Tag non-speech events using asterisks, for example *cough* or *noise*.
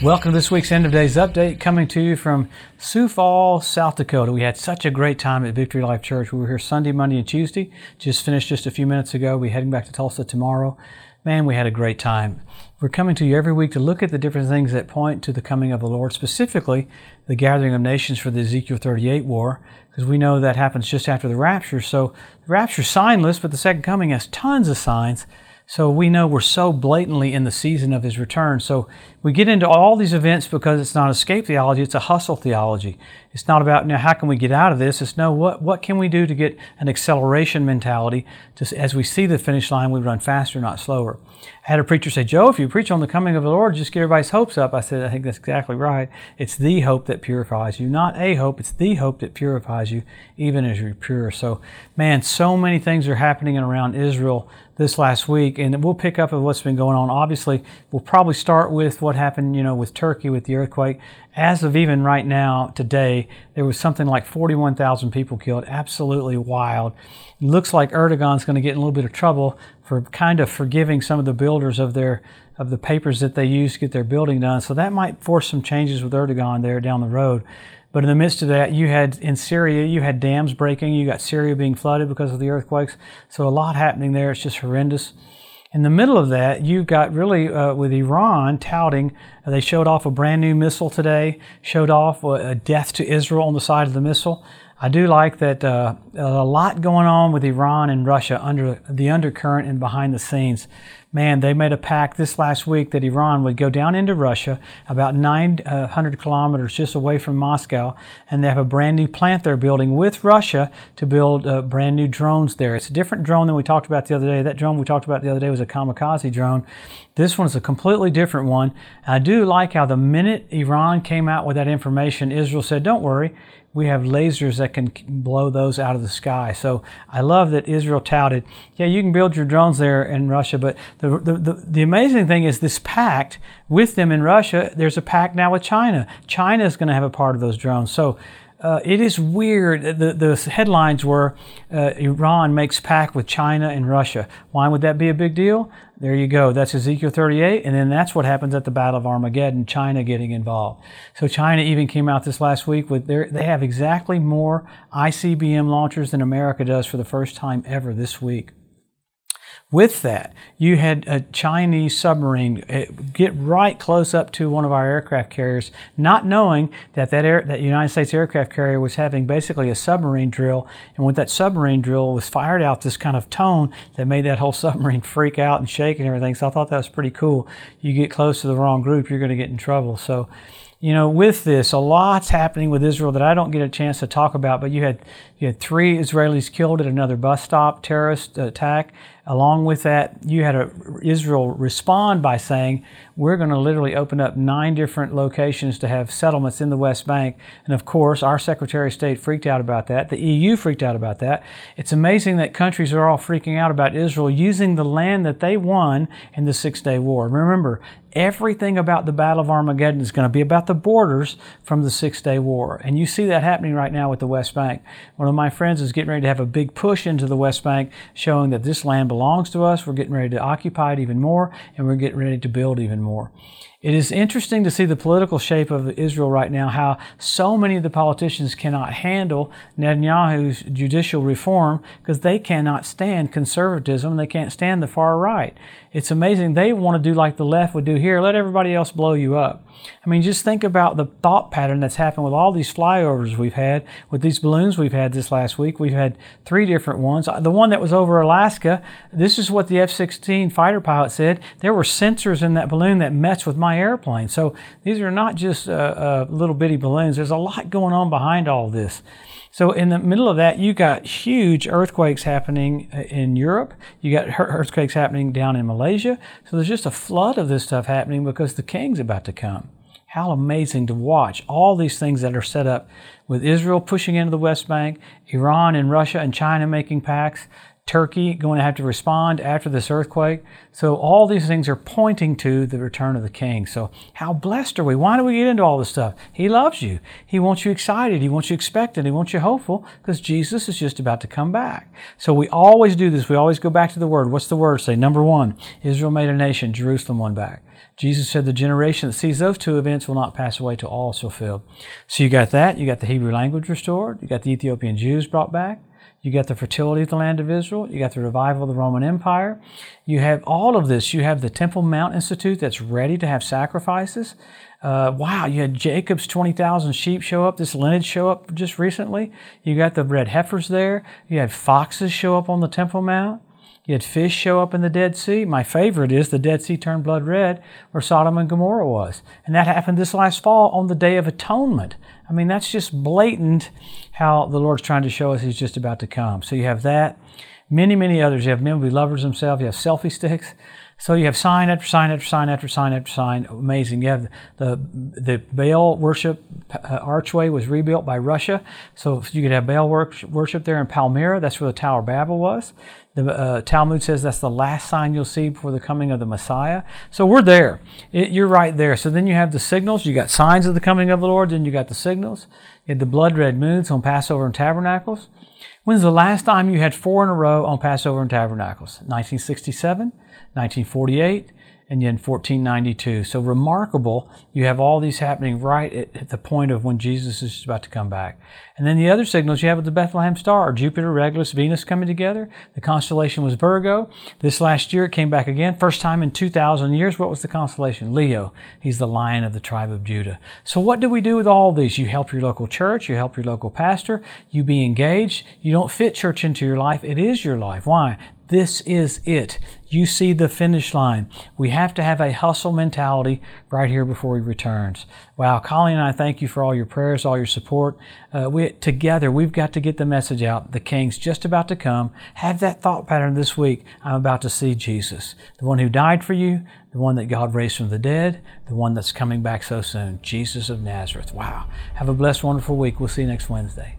Welcome to this week's End of Days Update, coming to you from Sioux Falls, South Dakota. We had such a great time at Victory Life Church. We were here Sunday, Monday, and Tuesday. Just finished just a few minutes ago. We're heading back to Tulsa tomorrow. Man, we had a great time. We're coming to you every week to look at the different things that point to the coming of the Lord, specifically the gathering of nations for the Ezekiel 38 war, because we know that happens just after the rapture. So the rapture signless, but the second coming has tons of signs. So we know we're so blatantly in the season of his return. So we get into all these events because it's not escape theology, it's a hustle theology. It's not about now how can we get out of this? It's no what what can we do to get an acceleration mentality to as we see the finish line we run faster, not slower. I had a preacher say, Joe, if you preach on the coming of the Lord, just get everybody's hopes up. I said, I think that's exactly right. It's the hope that purifies you, not a hope. It's the hope that purifies you, even as you're pure. So, man, so many things are happening around Israel this last week, and we'll pick up with what's been going on. Obviously, we'll probably start with what happened, you know, with Turkey with the earthquake. As of even right now, today, there was something like 41,000 people killed. Absolutely wild. It looks like Erdogan's going to get in a little bit of trouble for kind of forgiving some of the builders of their of the papers that they use to get their building done. So that might force some changes with Erdogan there down the road. But in the midst of that, you had in Syria, you had dams breaking, you got Syria being flooded because of the earthquakes. So a lot happening there. It's just horrendous. In the middle of that, you got really uh, with Iran touting, uh, they showed off a brand new missile today, showed off a death to Israel on the side of the missile. I do like that uh, a lot going on with Iran and Russia under the undercurrent and behind the scenes. Man, they made a pact this last week that Iran would go down into Russia, about 900 uh, kilometers just away from Moscow, and they have a brand new plant they're building with Russia to build uh, brand new drones there. It's a different drone than we talked about the other day. That drone we talked about the other day was a kamikaze drone. This one's a completely different one. I do like how the minute Iran came out with that information, Israel said, Don't worry, we have lasers that can blow those out of the sky. So I love that Israel touted, yeah, you can build your drones there in Russia, but the, the, the, the, amazing thing is this pact with them in Russia, there's a pact now with China. China is going to have a part of those drones. So uh, it is weird. The, the headlines were uh, Iran makes pact with China and Russia. Why would that be a big deal? There you go. That's Ezekiel 38. And then that's what happens at the Battle of Armageddon, China getting involved. So China even came out this last week with their, they have exactly more ICBM launchers than America does for the first time ever this week. With that, you had a Chinese submarine eh, get right close up to one of our aircraft carriers, not knowing that that, air, that United States aircraft carrier was having basically a submarine drill. And with that submarine drill was fired out this kind of tone that made that whole *laughs* submarine freak out and shake and everything. So I thought that was pretty cool. You get close to the wrong group, you're going to get in trouble. So you know, with this, a lot's happening with Israel that I don't get a chance to talk about. But you had you had three Israelis killed at another bus stop terrorist attack. Along with that, you had a, Israel respond by saying, "We're going to literally open up nine different locations to have settlements in the West Bank." And of course, our Secretary of State freaked out about that. The EU freaked out about that. It's amazing that countries are all freaking out about Israel using the land that they won in the Six Day War. Remember, everything about the Battle of Armageddon is going to be about the borders from the Six Day War. And you see that happening right now with the West Bank. One of my friends is getting ready to have a big push into the West Bank, showing that this land belongs to us. We're getting ready to occupy it even more, and we're getting ready to build even more. It is interesting to see the political shape of Israel right now, how so many of the politicians cannot handle Netanyahu's judicial reform because they cannot stand conservatism, they can't stand the far right. It's amazing. They want to do like the left would do here let everybody else blow you up. I mean, just think about the thought pattern that's happened with all these flyovers we've had, with these balloons we've had this last week. We've had three different ones. The one that was over Alaska, this is what the F 16 fighter pilot said. There were sensors in that balloon that messed with my airplane. So these are not just uh, uh, little bitty balloons, there's a lot going on behind all this. So in the middle of that, you got huge earthquakes happening uh, in Europe. You got earthquakes happening down in Malaysia. So there's just a flood of this stuff happening because the king's about to come. How amazing to watch all these things that are set up with Israel pushing into the West Bank, Iran and Russia and China making pacts, Turkey going to have to respond after this earthquake. So all these things are pointing to the return of the king. So how blessed are we? Why do we get into all this stuff? He loves you. He wants you excited. He wants you expectant. He wants you hopeful because Jesus is just about to come back. So we always do this. We always go back to the word. What's the word say? Number one, Israel made a nation, Jerusalem won back. Jesus said the generation that sees those two events will not pass away till all is fulfilled. So you got that. You got the Hebrew language restored. You got the Ethiopian Jews brought back. You got the fertility of the land of Israel. You got the revival of the Roman Empire. You have all of this. You have the Temple Mount Institute that's ready to have sacrifices. Uh, wow, you had Jacob's 20,000 sheep show up, this lineage show up just recently. You got the red heifers there. You had foxes show up on the Temple Mount. You had fish show up in the Dead Sea. My favorite is the Dead Sea turned blood red where Sodom and Gomorrah was. And that happened this last fall on the Day of Atonement. I mean, that's just blatant how the Lord's trying to show us He's just about to come. So you have that. Many, many others. You have men be lovers themselves. You have selfie sticks. So you have sign after sign after sign after sign after sign. Amazing. You have the the Baal worship uh, archway was rebuilt by Russia, so you could have Baal worship there in Palmyra. That's where the Tower of Babel was. The uh, Talmud says that's the last sign you'll see before the coming of the Messiah. So we're there. It, you're right there. So then you have the signals. You got signs of the coming of the Lord. Then you got the signals. You had the blood red moons on Passover and Tabernacles. When's the last time you had four in a row on Passover and Tabernacles? 1967, 1948, and then 1492. So remarkable. You have all these happening right at, at, the point of when Jesus is about to come back. And then the other signals you have with the Bethlehem star, Jupiter, Regulus, Venus coming together. The constellation was Virgo. This last year it came back again. First time in 2,000 years. What was the constellation? Leo. He's the lion of the tribe of Judah. So what do we do with all these? You help your local church. You help your local pastor. You be engaged. You don't fit church into your life. It is your life. Why? This is it. You see the finish line. We have to have a hustle mentality right here before he returns. Wow, Colleen and I thank you for all your prayers, all your support. Uh, we together we've got to get the message out. The King's just about to come. Have that thought pattern this week. I'm about to see Jesus, the one who died for you, the one that God raised from the dead, the one that's coming back so soon. Jesus of Nazareth. Wow. Have a blessed, wonderful week. We'll see you next Wednesday.